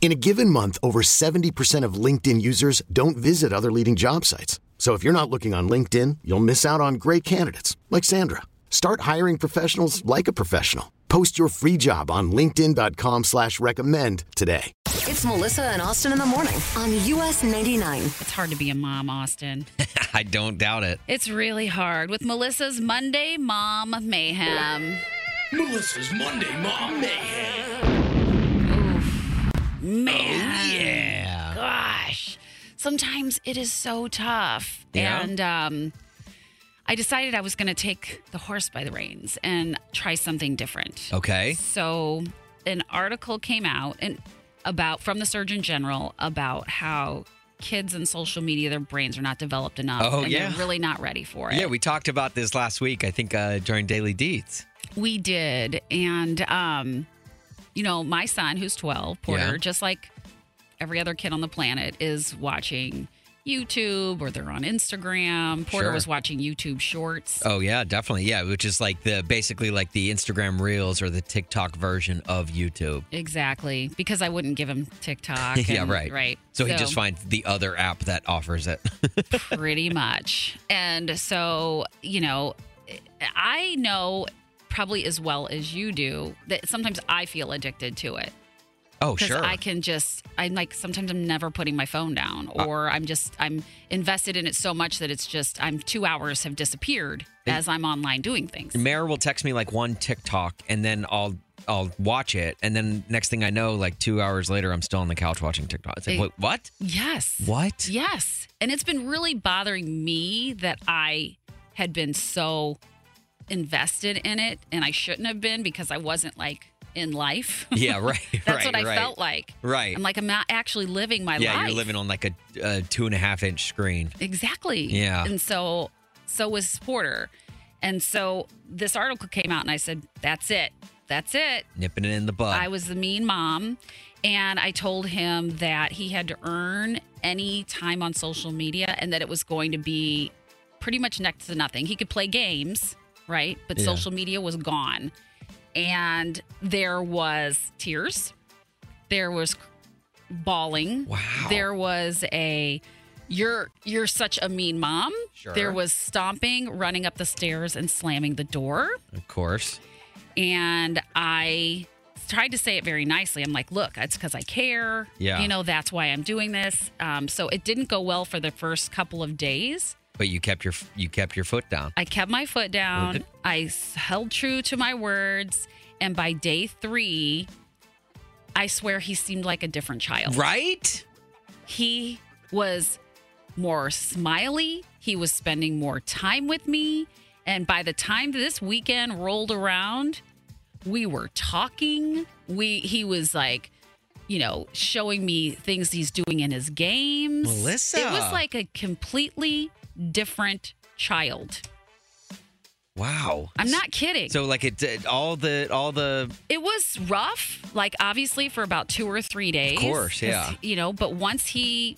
In a given month, over 70% of LinkedIn users don't visit other leading job sites. So if you're not looking on LinkedIn, you'll miss out on great candidates like Sandra. Start hiring professionals like a professional. Post your free job on linkedin.com slash recommend today. It's Melissa and Austin in the morning on US 99. It's hard to be a mom, Austin. I don't doubt it. It's really hard with Melissa's Monday Mom Mayhem. Melissa's Monday Mom Mayhem. Man. Oh, yeah. Gosh. Sometimes it is so tough. Yeah? And um, I decided I was going to take the horse by the reins and try something different. Okay. So, an article came out and about from the Surgeon General about how kids and social media, their brains are not developed enough. Oh, and yeah. They're really not ready for it. Yeah, we talked about this last week, I think, uh, during Daily Deeds. We did. And, um, you know, my son, who's 12, Porter, Yeah. just like every other kid on the planet, is watching YouTube or they're on Instagram. Porter Sure. was watching YouTube shorts. Oh yeah, definitely. Yeah, which is like the basically like the Instagram Reels or the TikTok version of YouTube. Exactly. Because I wouldn't give him TikTok. yeah, and- right. Right. So, he just finds the other app that offers it. pretty much. And so, you know, I know probably as well as you do that sometimes I feel addicted to it. oh, sure. I can just I'm like sometimes I'm never putting my phone down Uh, or I'm just I'm invested in it so much that it's just I'm 2 hours have disappeared as I'm online doing things. Mayor will text me like one TikTok and then I'll I'll watch it and then next thing I know, like two hours later, I'm still on the couch watching TikTok. It's like, what? What? Yes. What? Yes. And it's been really bothering me that I had been so invested in it and I shouldn't have been because I wasn't like in life. Yeah, right. That's right, what I right. felt like. Right. I'm like, I'm not actually living my yeah, life. you're living on like a, a two and a half inch screen. Exactly. Yeah. And so, so was Porter. And so this article came out and I said, that's it. That's it. Nipping it in the bud. I was the mean mom. And I told him that he had to earn any time on social media and that it was going to be pretty much next to nothing. He could play games, right? But Yeah. social media was gone. And there was tears. There was bawling. Wow. There was a you're you're such a mean mom. Sure. There was stomping, running up the stairs and slamming the door of course. and I tried to say it very nicely. I'm like, look, it's because I care. Yeah. You know, that's why I'm doing this. Um, so it didn't go well for the first couple of days. But you kept your you kept your foot down. I kept my foot down. I held true to my words. And by day three, I swear he seemed like a different child. Right? He was more smiley. He was spending more time with me. And by the time this weekend rolled around, we were talking. We he was like, you know, showing me things he's doing in his games. Melissa. It was like a completely different child. Wow. I'm not kidding. So like it did all the all the It was rough, like obviously for about two or three days. Of course, yeah. You know, but once he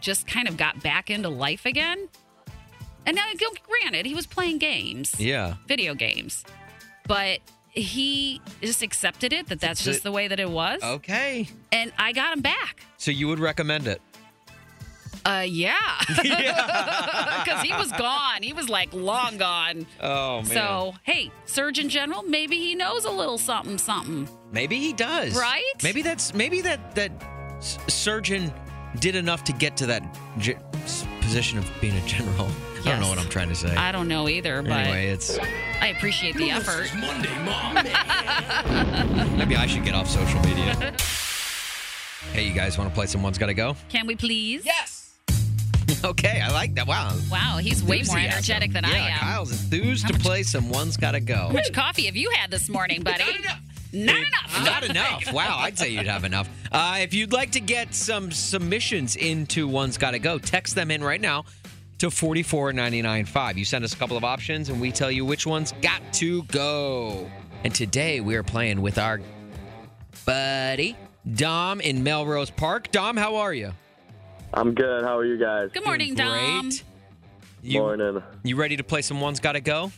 just kind of got back into life again, and now granted, he was playing games, yeah. video games, but he just accepted it that that's just the way that it was. Okay. And I got him back. So you would recommend it? Uh, yeah. Because he was gone. He was like long gone. Oh man. So, hey, Surgeon General, maybe he knows a little something, something. maybe he does. Right? Maybe that's maybe that that s- surgeon did enough to get to that ge- position of being a general. I don't know what I'm trying to say. I don't know either, but anyway, it's I appreciate the effort. Monday Mom maybe I should get off social media. Hey, you guys want to play some One's Gotta Go? Can we please? Yes. okay, I like that. Wow. Wow, he's way more energetic than I Yeah, am. Kyle's enthused to play some One's Gotta Go. How much coffee have you had this morning, buddy? Not enough. Not enough. Wow, I'd say you'd have enough. Uh, if you'd like to get some submissions into One's Gotta Go, text them in right now to 44995. You send us a couple of options and we tell you which one's got to go. And today we are playing with our buddy Dom in Melrose Park. Dom, how are you? I'm good. How are you guys? Good morning, Doing Dom. Great. You, Morning. you ready to play some One's Gotta Go?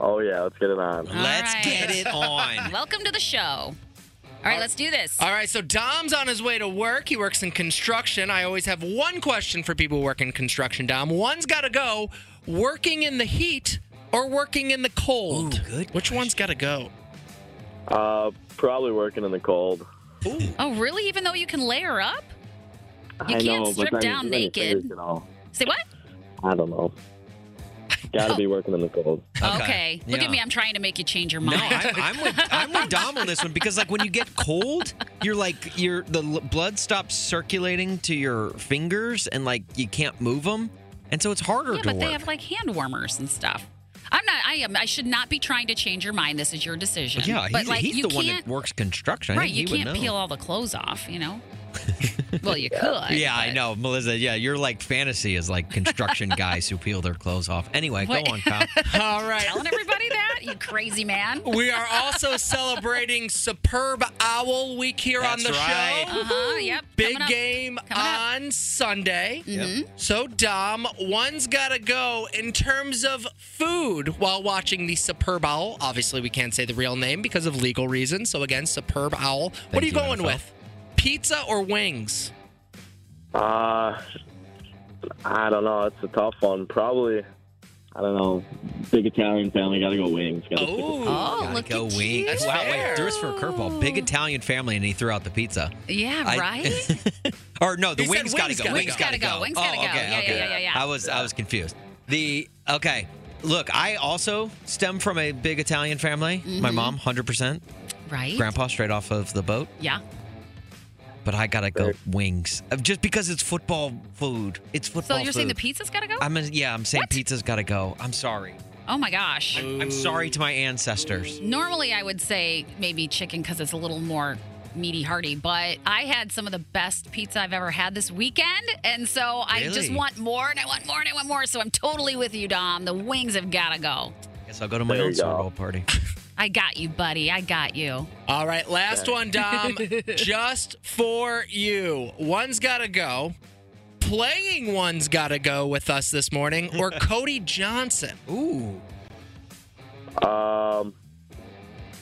Oh yeah, let's get it on. Let's right. get it on. Welcome to the show. All right, let's do this. All right, so Dom's on his way to work. He works in construction. I always have one question for people who work in construction, Dom. One's got to go working in the heat or working in the cold. Ooh, good Which one's got to go? Uh, probably working in the cold. Oh, really? Even though you can layer up? You I can't know, strip but down naked. fingers Say what? I don't know. Got to be working in the cold. Okay. Look Yeah. at me. I'm trying to make you change your No, mind. I'm, I'm with I'm with Dom on this one because like when you get cold, you're like your the l- blood stops circulating to your fingers and like you can't move them, and so it's harder yeah, to but work. they have like hand warmers and stuff. I'm not. I am. I should not be trying to change your mind. This is your decision. yeah, but he's, like he's you the one can't. that works construction. I right, think you he would can't know. peel all the clothes off. You know. well, you could. Yeah, I know, Melissa. Yeah, you're like fantasy is like construction guys who peel their clothes off. Anyway, What? go on, Kyle. All right. Telling everybody that you crazy man. We are also celebrating Superb Owl Week here on That's the right. show. Uh huh. Yep. Big up. game Coming up. on Sunday. Mm-hmm. So, Dom, one's got to go in terms of food while watching the Superb Owl. Obviously, we can't say the real name because of legal reasons. So, again, Superb Owl. what are you you, going NFL. with? Pizza or wings? Uh, I don't know. It's a tough one. Probably. I don't know. Big Italian family. Got to go wings. Gotta stick Oh, Gotta look go at wings. you. That's wow, wait, threw us for a curveball. Big Italian family, and he threw out the pizza. Yeah. I- right. or no, the He wings got to wings go. gotta Wings go. got to Gotta go. go. Wings oh, gotta go. okay, Yeah, yeah, okay. yeah, yeah, yeah. I was I was confused. The okay. Look, I also stem from a big Italian family. Mm-hmm. My mom, hundred percent. right. Grandpa, straight off of the boat. Yeah. But I gotta go wings, Uh, just because it's football food. It's football. So you're saying the food. pizza's got to go? I'm a, yeah, I'm saying What? pizza's gotta go. I'm sorry. oh my gosh. I'm sorry to my ancestors. Normally, I would say maybe chicken because it's a little more meaty hearty, but I had some of the best pizza I've ever had this weekend. And so I just Really? want more and I want more and I want more. So I'm totally with you, Dom. The wings have got to go. Guess I'll go to my There own you Super go. Bowl party. I got you, buddy. I got you. All right, last one, Dom. just for you. One's got to go. Playing one's got to go with us this morning, or Cody Johnson. Ooh. Um,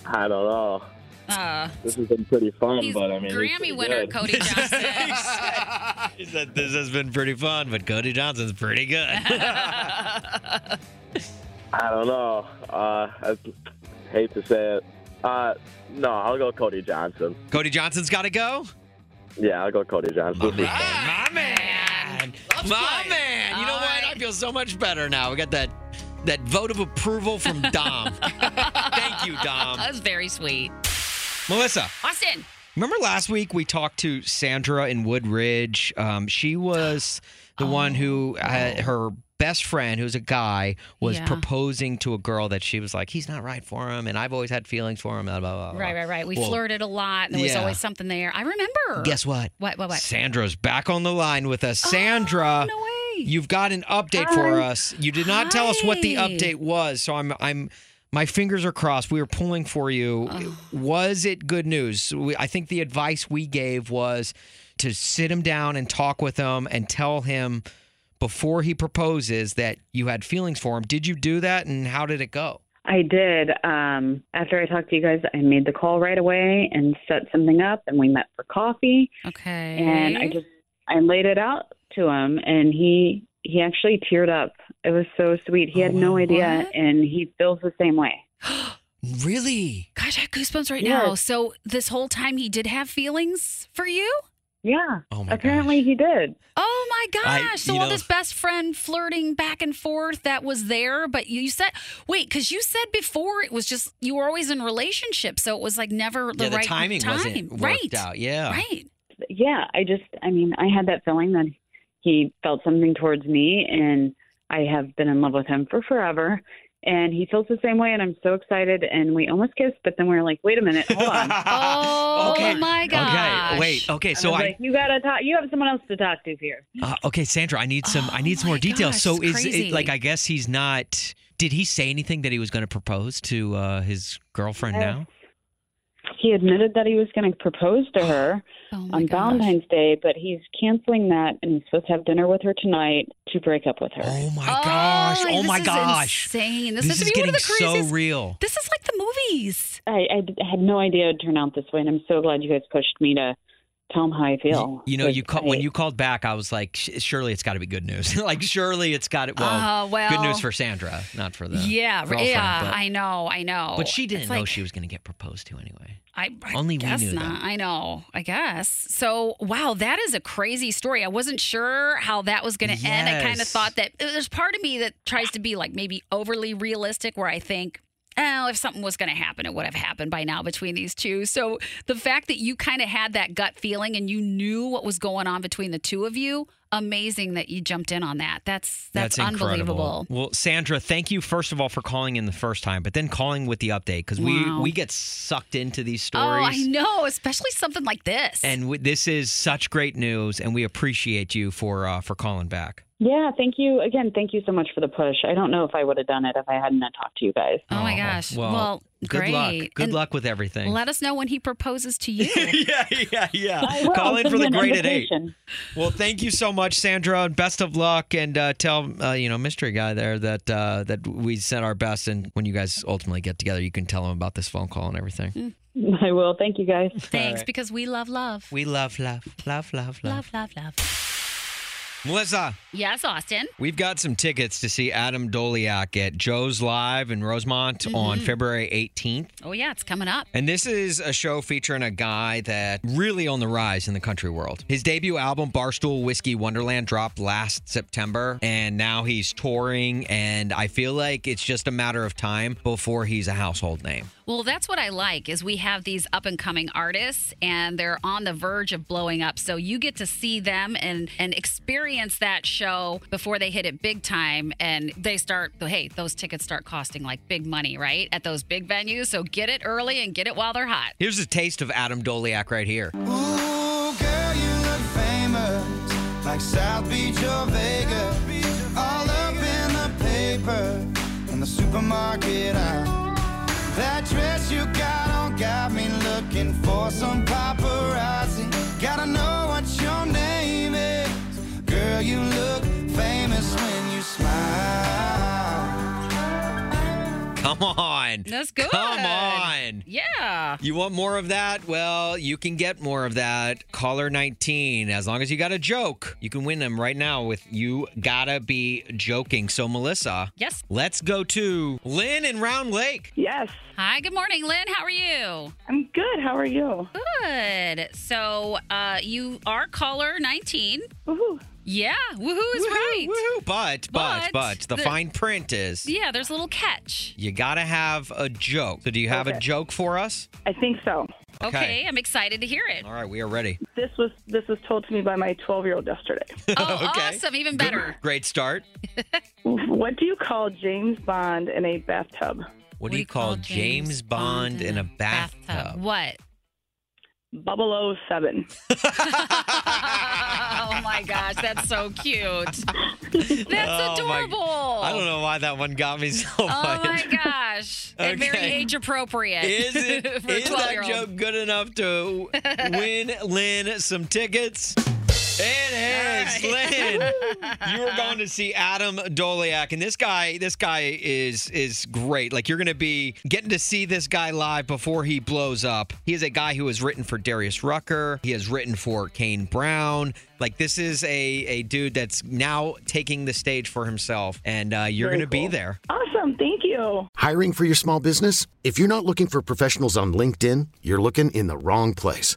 I don't know. Uh, This has been pretty fun, he's but I mean, Grammy pretty winner good. Cody Johnson. He said this has been pretty fun, but Cody Johnson's pretty good. I don't know. Uh, I hate to say it. Uh, no, I'll go Cody Johnson. Cody Johnson's got to go. Yeah, I'll go Cody Johnson. This is fun. My man, Loves my playing. man. You know All what? right. I feel so much better now. We got that that vote of approval from Dom. Thank you, Dom. that was very sweet. Melissa, Austin. remember last week we talked to Sandra in Woodridge? Um, she was the one who had, her best friend, who's a guy, was Yeah. proposing to a girl that she was like, he's not right for him, and I've always had feelings for him. Blah, blah, blah. Right, right, right. We Well, flirted a lot and there was always something there. I remember. Guess what? What, what, what? Sandra's back on the line with us. Sandra, oh, no way. you've got an update for us. You did not tell us what the update was, so I'm I'm my fingers are crossed. We were pulling for you. Was it good news? We, I think the advice we gave was to sit him down and talk with him and tell him before he proposes that you had feelings for him. Did you do that and how did it go? I did. Um, after I talked to you guys, I made the call right away and set something up, and we met for coffee. Okay. And I just I laid it out to him, and he he actually teared up. It was so sweet. He had no idea, What? and he feels the same way. Really? Gosh, I have goosebumps right Yes. now. So this whole time he did have feelings for you? Yeah. Oh my Apparently he did. Oh my gosh. I- so you all know- this best friend flirting back and forth that was there, but you said wait, because you said before it was just you were always in relationships, so it was like never the yeah, the right timing time. wasn't worked right. out. Yeah. Right. yeah, I just, I mean, I had that feeling that he felt something towards me, and I have been in love with him for forever. And he feels the same way, and I'm so excited. And we almost kissed, but then we are like, "Wait a minute, hold on." oh Okay. my gosh. Okay, wait. Okay, so was I like, you gotta talk. You have someone else to talk to here. uh, okay, Sandra, I need some I need some Oh more details. gosh, so is crazy. it like I guess he's not did he say anything that he was going to propose to uh, his girlfriend Yes. now? He admitted that he was going to propose to her Oh on gosh. Valentine's Day, but he's canceling that, and he's supposed to have dinner with her tonight to break up with her. Oh my Oh, gosh. Oh my gosh. Insane. This, This is, is to be one getting of the so real. This is like the movies. I, I had no idea it'd turn out this way, and I'm so glad you guys pushed me to tell him how I feel. You know, you Like, call, when you called back, I was like, "Sh- surely it's got to be good news. like, surely it's got it. Well, Uh, well- good news for Sandra, not for the yeah, yeah. but- I know, I know. But she didn't It's know like- she was going to get proposed to anyway. I, I Only we guess knew not. that. I know. I guess. So, wow, that is a crazy story. I wasn't sure how that was going to end. I kind of thought that there's part of me that tries to be like maybe overly realistic, where I think, oh, if something was going to happen, it would have happened by now between these two. So, the fact that you kind of had that gut feeling and you knew what was going on between the two of you, amazing that you jumped in on that. That's that's, incredible. unbelievable. Well, Sandra, thank you first of all for calling in the first time, but then calling with the update because we Wow. we get sucked into these stories. Oh. I know, especially something like this. And w- this is such great news, and we appreciate you for uh, for calling back. Yeah, thank you again. Thank you so much for the push. I don't know if I would have done it if I hadn't talked to you guys. oh my gosh. Well, Well, good great. luck. Good And luck with everything. Let us know when he proposes to you. yeah, yeah, yeah. I. Call in for the great at eight. Well, thank you so much, Sandra, and best of luck. And uh, tell uh, you know mystery guy there that uh, that we sent our best, and when you guys ultimately get together, you can tell him about this phone call and everything. I will. Thank you guys. Thanks, right. because we love love. We love, love, love, love, love. Love, love, love. Melissa, Yes, Austin. we've got some tickets to see Adam Doleac at Joe's Live in Rosemont on mm-hmm. February 18th. Oh, yeah, it's coming up. And this is a show featuring a guy that really on the rise in the country world. His debut album, Barstool Whiskey Wonderland, dropped last September, and now he's touring. And I feel like it's just a matter of time before he's a household name. Well, that's what I like is we have these up and coming artists and they're on the verge of blowing up. So you get to see them and and experience that show before they hit it big time and they start hey, those tickets start costing like big money, right? At those big venues. So get it early and get it while they're hot. Here's a taste of Adam Doleac right here. Ooh, girl, you look famous, like South Beach or Vegas. All up in the paper, in the supermarket aisle. That dress you got on got me looking for some paparazzi. Gotta know what your name is. Girl, you look famous when you smile. Come on. That's good. Come on. Yeah. You want more of that? Well, you can get more of that. Caller 19. As long as you got a joke, you can win them right now with You Gotta Be Joking. So, Melissa, Yes. let's go to Lynn in Round Lake. Yes, Hi, good morning, Lynn. How are you? I'm good. How are you? Good. So, uh, you are caller 19. Woohoo. Yeah, woohoo is right. Woohoo. But, but, But but, the, the- fine print is Yeah, there's a little catch. you gotta have a joke. So, do you have a joke for us? I think so. Okay. Okay, I'm excited to hear it. All right, we are ready. This was this was told to me by my 12 year old yesterday. Oh, Okay. awesome. Even better. Great start. what do you call James Bond in a bathtub? What, do you call James Bond in a bathtub? What? 007. oh my gosh, that's so cute. That's Oh, my- adorable. I don't know why that one got me so funny. Oh much. my gosh. And very Okay. age appropriate. Is it for is that 12-year-old. joke good enough to win Lynn some tickets? It is, Lynn. You are going to see Adam Doleac, and this guy, this guy is is great. Like you're going to be getting to see this guy live before he blows up. He is a guy who has written for Darius Rucker. He has written for Kane Brown. Like this is a a dude that's now taking the stage for himself, and uh, you're going to be there. Awesome. Thank you. Hiring for your small business? If you're not looking for professionals on LinkedIn, you're looking in the wrong place.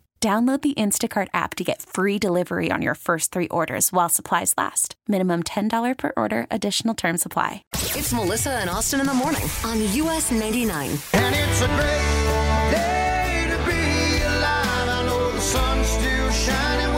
Download the Instacart app to get free delivery on your first three orders while supplies last. Minimum $10 per order, additional term supply. It's Melissa and Austin in the morning on US 99. And it's a great day to be alive. I know the sun's still shining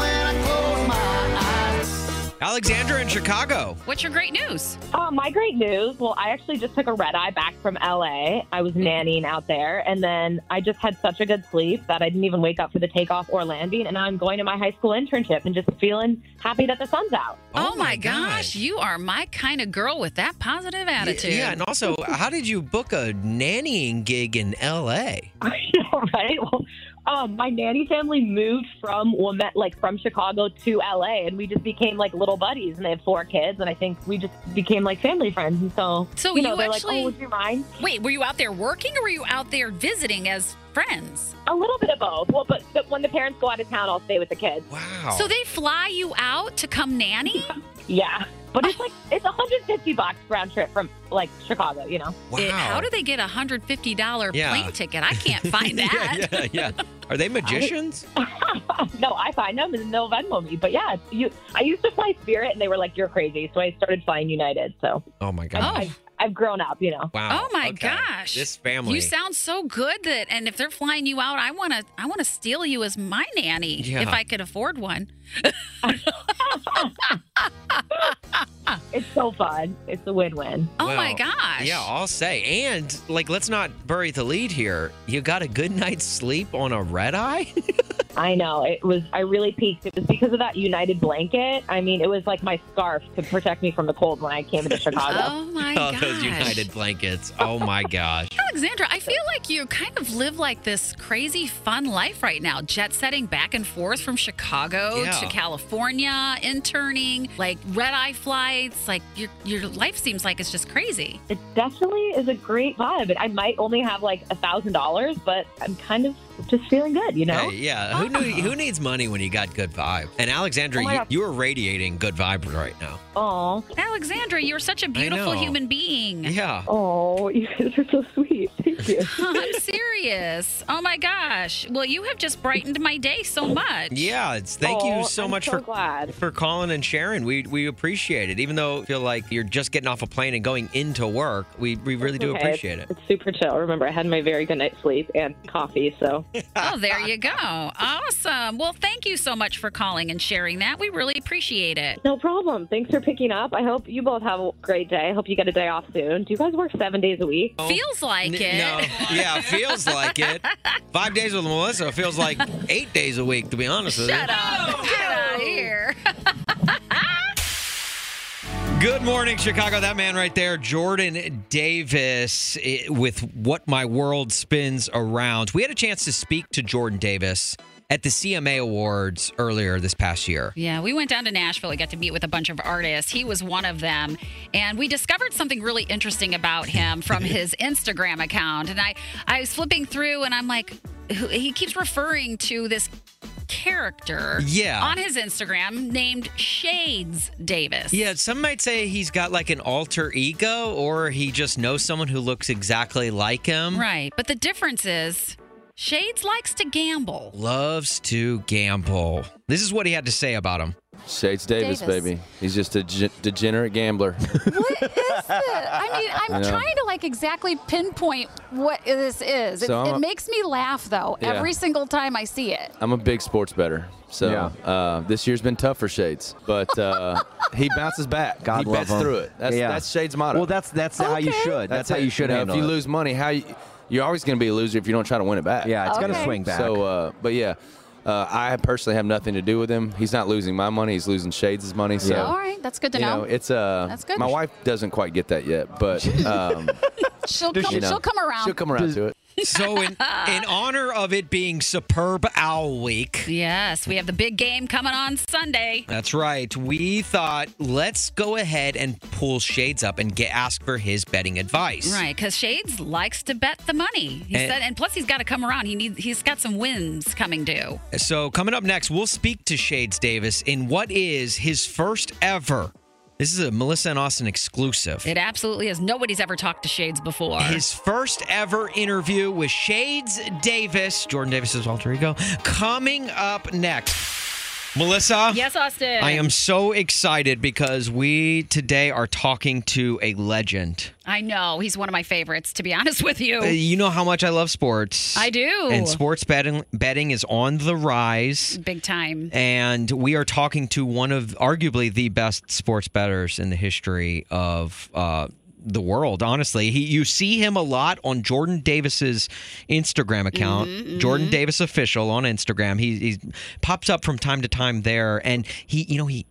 Alexandra in Chicago. What's your great news? Uh, my great news. Well, I actually just took a red eye back from LA. I was nannying out there, and then I just had such a good sleep that I didn't even wake up for the takeoff or landing. And now I'm going to my high school internship and just feeling happy that the sun's out. Oh, my gosh, you are my kind of girl with that positive attitude. Yeah, and also, how did you book a nannying gig in L.A.? I know, right? Well, um, my nanny family moved from Wilmette, like from Chicago to LA, and we just became like little buddies. And they have four kids, and I think we just became like family friends. And so, So you know, you they're actually- like, "Oh, would you mind?" Wait, were you out there working or were you out there visiting as friends? A little bit of both. Well, but, but when the parents go out of town, I'll stay with the kids. Wow. So they fly you out to come nanny? Yeah, but it's like it's 150 bucks round trip from like Chicago. You know. It- how do they get a hundred fifty dollar Yeah. plane ticket? I can't find that. yeah, yeah, yeah. Are they magicians? no, I find them and they'll Venmo me. But yeah, you. I used to fly Spirit, and they were like, "You're crazy," so I started flying United. So Oh my I've, god. Oh. I've, I've grown up. You know. Wow. Oh my Okay. gosh. This family. You sound so good that and if they're flying you out, I want to I want to steal you as my nanny Yeah. if I could afford one. It's so fun. It's a win-win. Oh my gosh. Yeah, I'll say. And like, let's not bury the lead here. You got a good night's sleep on a red eye? I know it was. I really peaked. It was because of that United blanket. I mean, it was like my scarf to protect me from the cold when I came into Chicago. Oh my oh, gosh. those United blankets. Oh my gosh. Alexandra, I feel like you kind of live like this crazy fun life right now, jet setting back and forth from Chicago Yeah. to California, interning, like red eye flights. Like your your life seems like it's just crazy. It definitely is a great vibe. I might only have like a thousand dollars, but I'm kind of just feeling good. You know. Hey, yeah. Who, ah. knew, who needs money when you got good vibe? And Alexandra, Oh you, you, are radiating good vibe right now. Oh. Alexandra, you're such a beautiful human being. Yeah. Oh, you guys are so sweet. Thank you. I'm serious. Oh my gosh. Well, you have just brightened my day so much. Yeah, it's thank Oh, you so I'm much so for glad. for calling and sharing. We we appreciate it. Even though I feel like you're just getting off a plane and going into work, we, we really do Okay, appreciate it. It's super chill. Remember, I had my very good night's sleep and coffee, so Oh, there you go. Awesome. Well, thank you so much for calling and sharing that. We really appreciate it. no problem. Thanks for picking up. I hope you both have a great day. I hope you get a day off soon. Do you guys work seven days a week? Feels like N- it. No, yeah, feels like it. Five days with Melissa feels like eight days a week, to be honest with Shut you. up. Get out of here. Good morning, Chicago. That man right there, Jordan Davis, eh, with What My World Spins Around. We had a chance to speak to Jordan Davis at the CMA Awards earlier this past year. Yeah, we went down to Nashville. We got to meet with a bunch of artists. He was one of them. And we discovered something really interesting about him from his Instagram account. And I, I was flipping through and I'm like, he keeps referring to this character Yeah. on his Instagram named Shades Davis. Yeah, some might say he's got like an alter ego or he just knows someone who looks exactly like him. Right. But the difference is Shades likes to gamble. Loves to gamble. This is what he had to say about him. Shades Davis, Davis. baby. He's just a degenerate gambler. What is it? I mean, I'm You know? trying to like exactly pinpoint what this is. It, So I'm it a- makes me laugh though Yeah. every single time I see it. I'm a big sports bettor. So Yeah. uh, this year's been tough for Shades, but uh, he bounces back. God he love bets him. through it. That's, Yeah. that's Shades' motto. Well, that's that's how you should. That's, how you should know, handle If you it. lose money, how you, you're always going to be a loser if you don't try to win it back. Yeah, it's gotta swing back. So, uh, but yeah, uh, I personally have nothing to do with him. He's not losing my money. He's losing Shades' money. So, All right, that's good to you know. know, it's uh, That's good. My wife doesn't quite get that yet, but um, she'll you know, she'll come around. She'll come around to it. So, in, in honor of it being Superb Owl Week, Yes, we have the big game coming on Sunday. that's right. We thought let's go ahead and pull Shades up and get ask for his betting advice. Right, because Shades likes to bet the money. He And- said, and plus he's got to come around. He needs. He's got some wins coming due. So, coming up next, we'll speak to Shades Davis in what is his first ever. This is a Melissa and Austin exclusive. It absolutely is. Nobody's ever talked to Shades before. His first ever interview with Shades Davis, Jordan Davis's alter ego, coming up next. Melissa? yes, Austin. I am so excited because we today are talking to a legend. I know he's one of my favorites. To be honest with you, Uh, You know how much I love sports. I do. And sports betting betting is on the rise. big time. And we are talking to one of arguably the best sports bettors in the history of uh, the world. Honestly, he you see him a lot on Jordan Davis's Instagram account, Mm-hmm, Jordan Davis official on Instagram. He he pops up from time to time there, and he you know he.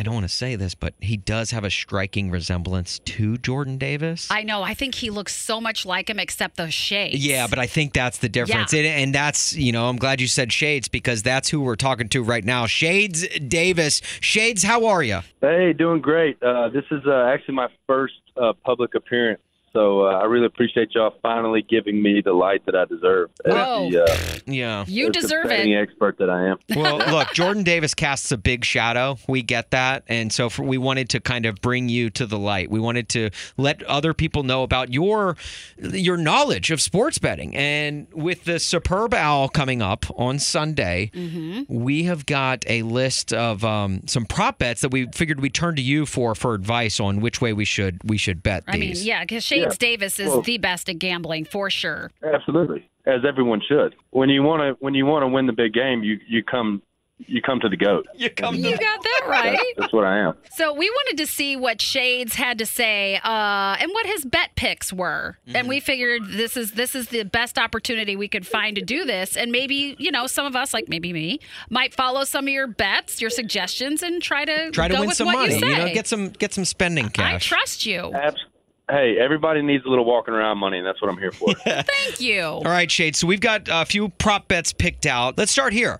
I don't want to say this, but he does have a striking resemblance to Jordan Davis. I know. I think he looks so much like him, except the shades. Yeah, but I think that's the difference. Yeah. And, and that's, you know, I'm glad you said Shades because that's who we're talking to right now. Shades Davis. Shades, how are you? Hey, doing great. Uh, this is uh, actually my first uh, public appearance, so uh, I really appreciate y'all finally giving me the light that I deserve as Whoa. the, uh, Yeah. You as the deserve betting it. expert that I am. Well, look, Jordan Davis casts a big shadow. We get that. And so for, we wanted to kind of bring you to the light. We wanted to let other people know about your your knowledge of sports betting. And with the Superb Owl coming up on Sunday, we have got a list of um, some prop bets that we figured we'd turn to you for for advice on which way we should we should bet I mean, yeah, because Shades Yeah. Davis is Well- the best at gambling for sure. Absolutely, as everyone should. When you want to, when you want to win the big game, you you come you come to the goat. You come You got that right. That's, that's what I am. So we wanted to see what Shades had to say uh, and what his bet picks were, Mm-hmm. and we figured this is this is the best opportunity we could find to do this. And maybe you know some of us, like maybe me, might follow some of your bets, your suggestions, and try to Try to go win with some money. You, say. know, get some get some spending cash. I trust you. Abs- hey, everybody needs a little walking around money, and that's what I'm here for. Thank you. All right, Shade. So we've got a few prop bets picked out. Let's start here.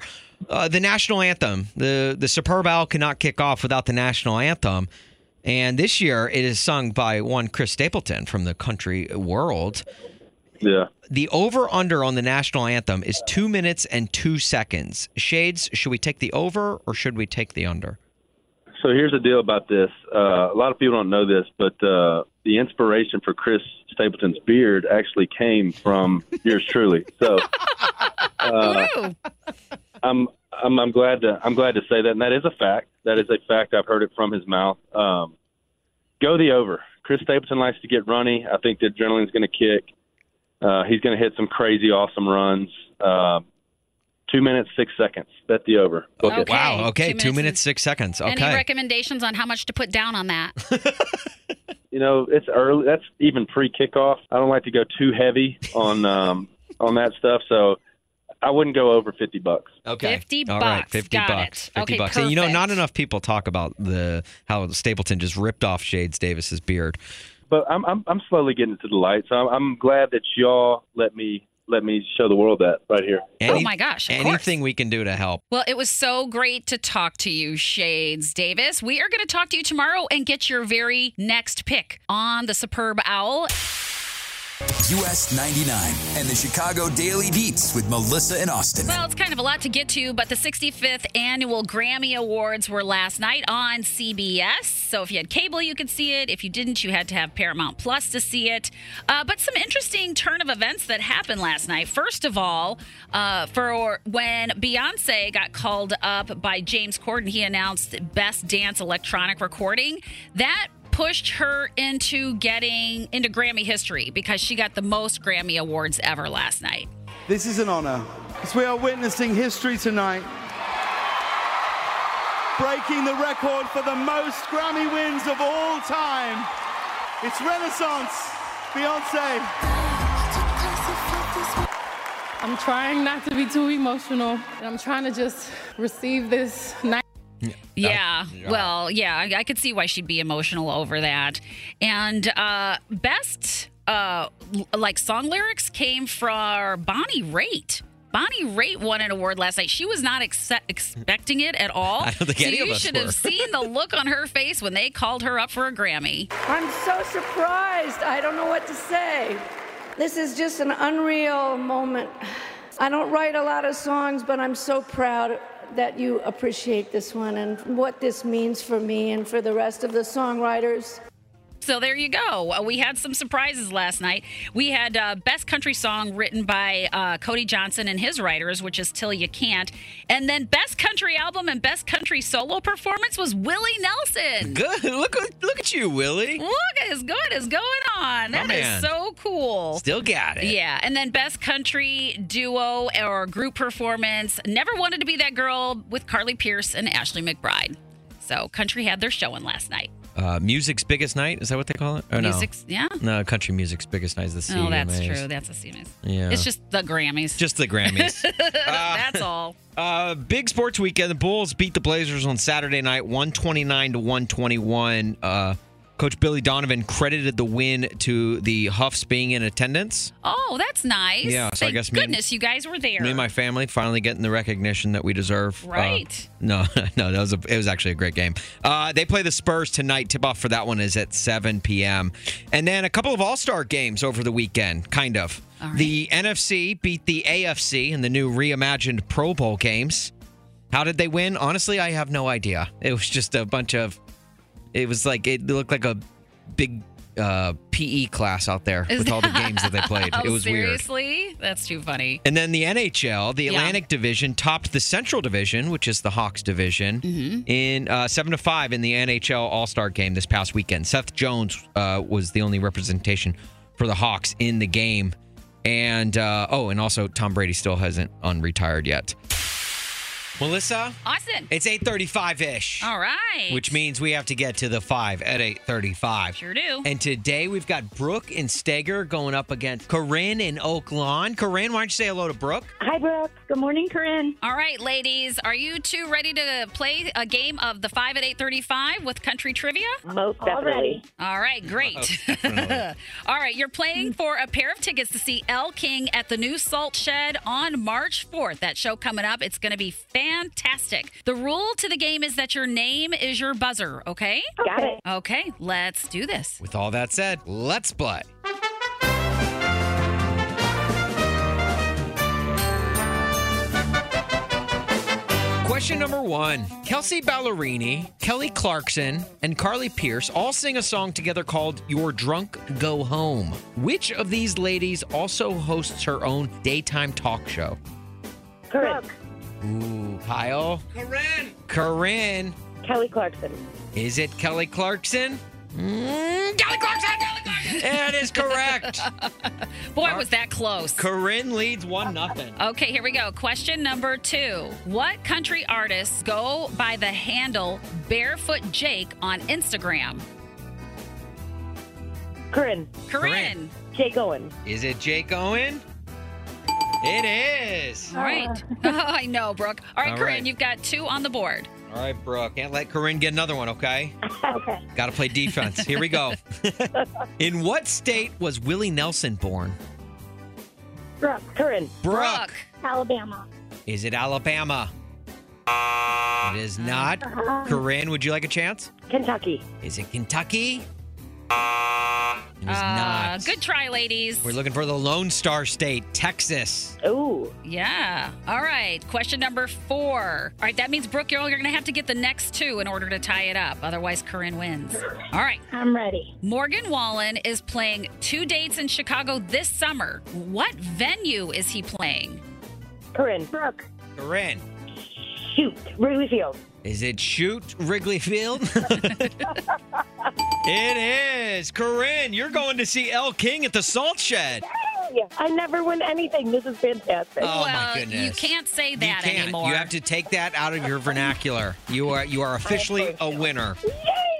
Uh, the national anthem. The the Superb Owl cannot kick off without the national anthem. And this year it is sung by one Chris Stapleton from the country world. Yeah. The over under on the national anthem is two minutes and two seconds. Shades, should we take the over or should we take the under? So here's the deal about this. Uh, a lot of people don't know this, but uh, the inspiration for Chris Stapleton's beard actually came from yours truly. So uh, I'm, I'm I'm glad to I'm glad to say that, and that is a fact. That is a fact. I've heard it from his mouth. Um, go the over. Chris Stapleton likes to get runny. I think the adrenaline's going to kick. Uh, he's going to hit some crazy, awesome runs. Uh, two minutes, six seconds. Bet the over. Book it. Okay. Wow. Okay. Two Two minutes minutes, six seconds. Okay. Any recommendations on how much to put down on that? you know, it's early. That's even pre kickoff. I don't like to go too heavy on um, on that stuff, so I wouldn't go over fifty bucks. Okay. 50 All right, bucks. 50 Got bucks. it. 50 Okay, bucks. And you know, not enough people talk about the how Stapleton just ripped off Shades Davis's beard. But I'm I'm, I'm slowly getting to the light, so I'm, I'm glad that y'all let me let me show the world that right here. oh my gosh. Of course. Anything we can do to help. Well, it was so great to talk to you, Shades Davis. We are going to talk to you tomorrow and get your very next pick on the Superb Owl. US 99 and the Chicago Daily Beats with Melissa and Austin. Well, it's kind of a lot to get to, but the 65th annual Grammy Awards were last night on CBS. So if you had cable, you could see it. If you didn't, you had to have Paramount Plus to see it. Uh, but some interesting turn of events that happened last night. First of all, uh, for when Beyonce got called up by James Corden, he announced Best Dance Electronic Recording. That pushed her into getting into Grammy history because she got the most Grammy awards ever last night. This is an honor because we are witnessing history tonight. Breaking the record for the most Grammy wins of all time. It's Renaissance, Beyonce. I'm trying not to be too emotional. I'm trying to just receive this night. Yeah. Well, yeah, I, I could see why she'd be emotional over that. And uh, best uh, l- like song lyrics came from Bonnie Raitt. Bonnie Raitt won an award last night. She was not ex- expecting it at all. I don't think so any you of us should were. have seen the look on her face when they called her up for a Grammy. I'm so surprised. I don't know what to say. This is just an unreal moment. I don't write a lot of songs, but I'm so proud that you appreciate this one and what this means for me and for the rest of the songwriters. So there you go. Uh, we had some surprises last night. We had uh, Best Country Song written by uh, Cody Johnson and his writers, which is Till You Can't. And then Best Country Album and Best Country Solo Performance was Willie Nelson. Good. Look, look at you, Willie. Look as good is going on. That man. is so cool. Still got it. Yeah, and then best country duo or group performance. Never wanted to be that girl with Carly Pearce and Ashley McBryde. So country had their showing last night. Uh, music's biggest night. Is that what they call it? Or no? Music's- yeah. No, country music's biggest night is the CMAs. Oh, that's true. That's a CMAs. Yeah. It's just the Grammys. Just the Grammys. that's all. Uh, big sports weekend. The Bulls beat the Blazers on Saturday night, 129 to 121. Uh, Coach Billy Donovan credited the win to the Huffs being in attendance. Oh, that's nice. Yeah, so I Thank guess me goodness you guys were there. Me and my family finally getting the recognition that we deserve. Uh, Right. no, no, that was a, it was actually a great game. Uh, they play the Spurs tonight. Tip off for that one is at 7 p.m. And then a couple of All Star games over the weekend, kind of. The NFC beat the AFC in the new reimagined Pro Bowl games. How did they win? Honestly, I have no idea. It was just a bunch of. It was like it looked like a big uh, PE class out there Is with all the games that they played. Oh, it was weird. seriously? That's too funny. And then the NHL, the Yeah. Atlantic Division, topped the Central Division, which is the Hawks division, Mm-hmm. in uh, seven to five in the NHL All Star game this past weekend. Seth Jones uh, was the only representation for the Hawks in the game, and uh, oh, and also Tom Brady still hasn't unretired yet. Melissa, Austin. it's eight thirty-five ish. All right. Which means we have to get to the five at 835. Sure do. And today we've got Brooke and Steger going up against Corinne in Oak Lawn. Corinne, why don't you say hello to Brooke? Hi, Brooke. Good morning, Corinne. All right, ladies. Are you two ready to play a game of the 5 at 835 with country trivia? Most definitely. All right, great. All right, you're playing for a pair of tickets to see Elle King at the new Salt Shed on March 4th. That show coming up. It's going to be fantastic. The rule to the game is that your name is your buzzer, okay? Got it. Okay, let's do this. With all that said, let's play. Question number one Kelsea Ballerini, Kelly Clarkson, and Carly Pearce all sing a song together called You're Drunk Go Home. Which of these ladies also hosts her own daytime talk show? Correct. Ooh, Kyle. Corinne. Corinne. Kelly Clarkson. Is it Kelly Clarkson? Mm, Kelly Clarkson! Kelly Clarkson. That is correct. Boy, was that close. Corinne leads one nothing. Okay, here we go. Question number two. What country artists go by the handle Barefoot Jake on Instagram? Corinne. Corinne. Jake Owen. Is it Jake Owen? It is. All right. I know, Brooke. All right, All Corinne, right. you've got two on the board. All right, Brooke. Can't let Corinne get another one, okay? okay. Got to play defense. Here we go. In what state was Willie Nelson born? Brooke. Corinne. Brooke. Alabama. Is it Alabama? It is not. Uh-huh. Corinne, would you like a chance? Kentucky. Is it Kentucky? It is uh, not. good try, ladies. We're looking for the Lone Star State, Texas. Oh. Yeah. All right. Question number four. All right. That means, Brooke, you're, you're going to have to get the next two in order to tie it up. Otherwise, Corinne wins. All right. I'm ready. Morgan Wallen is playing two dates in Chicago this summer. What venue is he playing? Corinne. Brooke. Corinne. Shoot. Wrigley Field. Is it shoot Wrigley Field? it is. Corinne, you're going to see Elle King at the Salt Shed. I never win anything. This is fantastic. Oh, my goodness. you can't say that you can't. anymore. You have to take that out of your vernacular. You are you are officially a winner.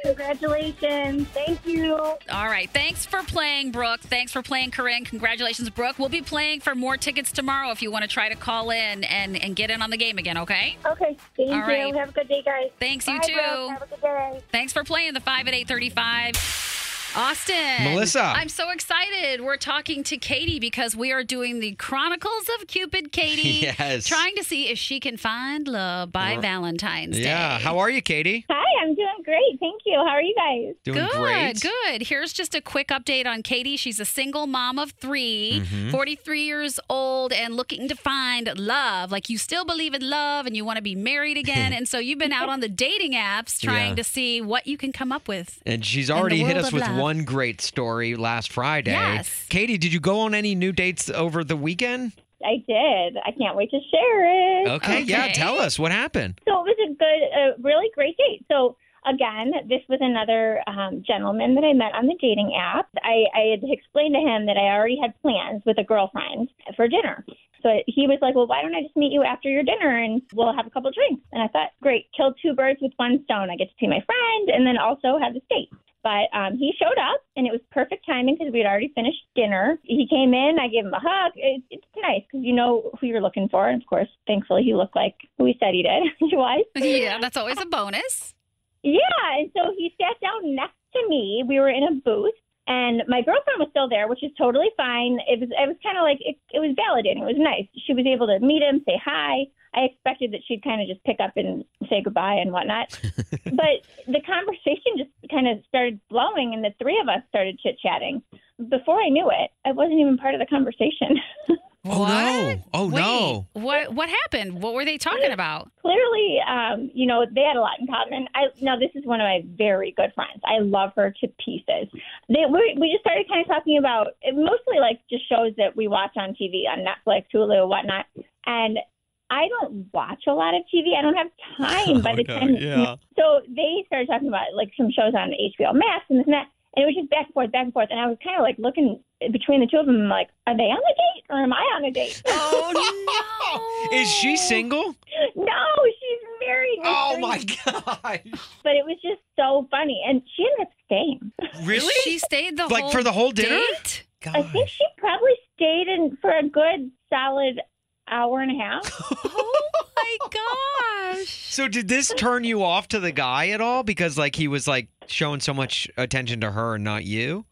Congratulations. Thank you. All right. Thanks for playing, Brooke. Thanks for playing, Corinne. Congratulations, Brooke. We'll be playing for more tickets tomorrow if you want to try to call in and, and get in on the game again, okay? Okay. Thank All you. right. Have a good day, guys. Thanks, you too. Brooke. Have a good day. Thanks for playing the 5 at 835. Austin. Melissa. I'm so excited. We're talking to Katie because we are doing the Chronicles of Cupid, Katie. Yes. Trying to see if she can find love by Or- Valentine's Day. Yeah. How are you, Katie? Hi, I'm doing great. Thank you. How are you guys? Doing good, great. good. Here's just a quick update on Katie. She's a single mom of 3 Mhm. 43 years old, and looking to find love. Like you still believe in love and you want to be married again. and so you've been out on the dating apps trying Yeah. to see what you can come up with. And she's already hit us with love. One great story last Friday. Yes. Katie, did you go on any new dates over the weekend? I did. I can't wait to share it. Okay, yeah, tell us what happened. So it was a good, a really great date. So again, this was another um, gentleman that I met on the dating app. I, I had explained to him that I already had plans with a girlfriend for dinner. So he was like, "Well, why don't I just meet you after your dinner and we'll have a couple drinks?" And I thought, "Great, kill two birds with one stone. I get to see my friend and then also have this date." But um, he showed up, and it was perfect timing because we had already finished dinner. He came in, I gave him a hug. It, it's nice because you know who you're looking for. And of course, thankfully, he looked like who he said he did. he was. Yeah, that's always a bonus. Yeah, and so he sat down next to me. We were in a booth, and my girlfriend was still there, which is totally fine. It was it was kind of like it, it was validating. It was nice. She was able to meet him, say hi. I expected that she'd kind of just pick up and say goodbye and whatnot, but the conversation just kind of started flowing, and the three of us started chit chatting. Before I knew it, I wasn't even part of the conversation. Oh no! Oh Wait, no! What what happened? What were they talking about? clearly, um, you know, they had a lot in common. I now this is one of my very good friends. I love her to pieces. They we, we just started kind of talking about it, mostly like just shows that we watch on TV on Netflix, Hulu, whatnot, and. I don't watch a lot of TV. I don't have time by the Okay, time. yeah. So they started talking about like some shows on HBO Max and this and that, and it was just back and forth, back and forth. And I was kind of like looking between the two of them, like, are they on a date or am I on a date? Oh no. Is she single? No, she's married. with Oh three my god! but it was just so funny. And she ended up staying. Really? She stayed the Like whole for the whole dinner? date? I think she probably stayed in for a good solid hour and a half. Oh my gosh. So did this turn you off to the guy at all? Because like he was like showing so much attention to her and not you.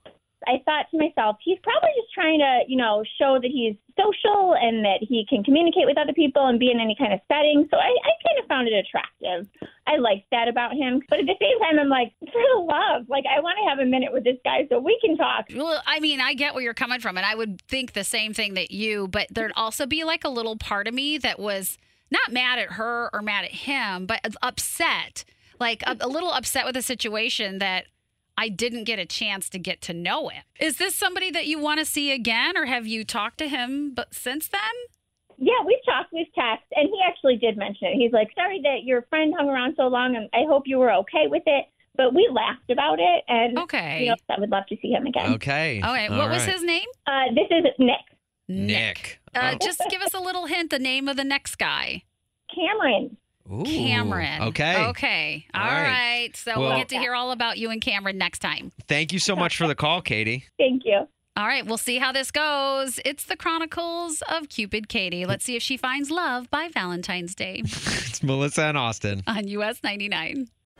I thought to myself, he's probably just trying to, you know, show that he's social and that he can communicate with other people and be in any kind of setting. So I, I kind of found it attractive. I liked that about him. But at the same time, I'm like, for the love, like I want to have a minute with this guy so we can talk. Well, I mean, I get where you're coming from, and I would think the same thing that you, but there'd also be like a little part of me that was not mad at her or mad at him, but upset. Like a, a little upset with the situation that I didn't get a chance to get to know him. Is this somebody that you want to see again, or have you talked to him but since then? Yeah, we've talked, we've texted, and he actually did mention it. He's like, sorry that your friend hung around so long, and I hope you were okay with it. But we laughed about it, and Okay. you know, I would love to see him again. Okay. Okay, All what was his name? Uh, this is Nick Nick. Uh, Oh. just give us a little hint. The name of the next guy. Cameron. Ooh, Cameron. Okay. Okay. All All right. right. So we'll Well- get to hear all about you and Cameron next time. Thank you so much for the call, Katie. Thank you. All right, we'll see how this goes. It's the Chronicles of Cupid Katie. Let's see if she finds love by Valentine's Day It's Melissa and Austin. on US 99.